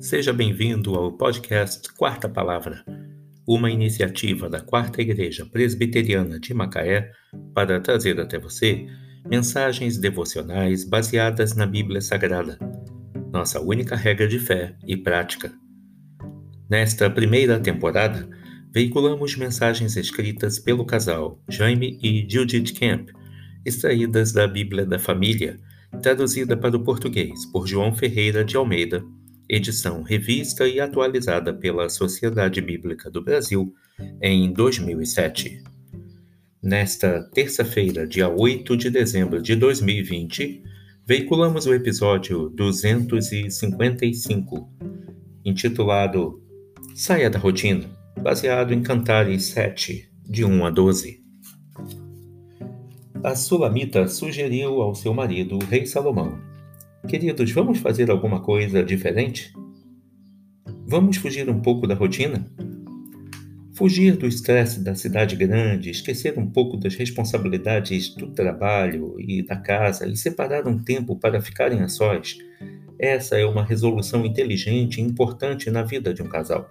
Seja bem-vindo ao podcast Quarta Palavra, uma iniciativa da Quarta Igreja Presbiteriana de Macaé para trazer até você mensagens devocionais baseadas na Bíblia Sagrada, nossa única regra de fé e prática. Nesta primeira temporada, veiculamos mensagens escritas pelo casal Jaime e Judith Camp, extraídas da Bíblia da Família, traduzida para o português por João Ferreira de Almeida edição revista e atualizada pela Sociedade Bíblica do Brasil em 2007. Nesta terça-feira, dia 8 de dezembro de 2020, veiculamos o episódio 255, intitulado Saia da Rotina, baseado em Cantares 7, de 1 a 12. A Sulamita sugeriu ao seu marido, o rei Salomão, Queridos, vamos fazer alguma coisa diferente? Vamos fugir um pouco da rotina? Fugir do estresse da cidade grande, esquecer um pouco das responsabilidades do trabalho e da casa e separar um tempo para ficarem a sós. Essa é uma resolução inteligente e importante na vida de um casal.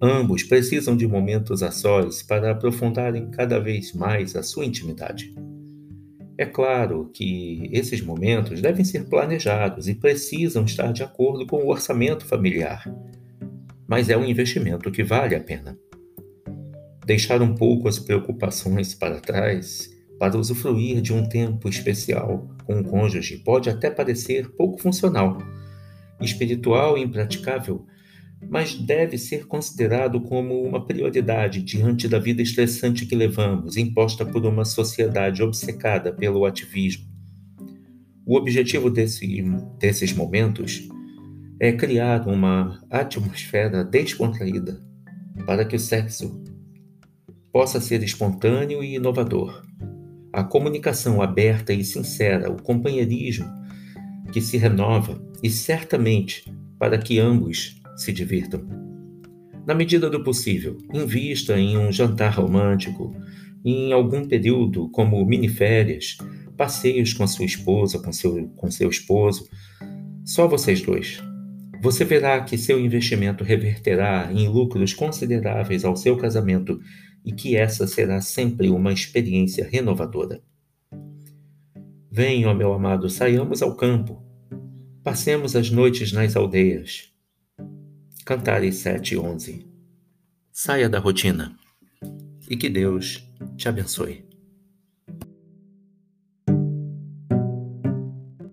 Ambos precisam de momentos a sós para aprofundarem cada vez mais a sua intimidade. É claro que esses momentos devem ser planejados e precisam estar de acordo com o orçamento familiar, mas é um investimento que vale a pena. Deixar um pouco as preocupações para trás para usufruir de um tempo especial com o cônjuge pode até parecer pouco funcional, espiritual e impraticável mas deve ser considerado como uma prioridade diante da vida estressante que levamos, imposta por uma sociedade obcecada pelo ativismo. O objetivo desse, desses momentos é criar uma atmosfera descontraída para que o sexo possa ser espontâneo e inovador. A comunicação aberta e sincera, o companheirismo que se renova e certamente para que ambos se divirtam. Na medida do possível, invista em um jantar romântico, em algum período como miniférias, passeios com a sua esposa, com seu, com seu esposo, só vocês dois. Você verá que seu investimento reverterá em lucros consideráveis ao seu casamento e que essa será sempre uma experiência renovadora. Venha, meu amado, saiamos ao campo. Passemos as noites nas aldeias. Cantares 7:11. Saia da rotina e que Deus te abençoe.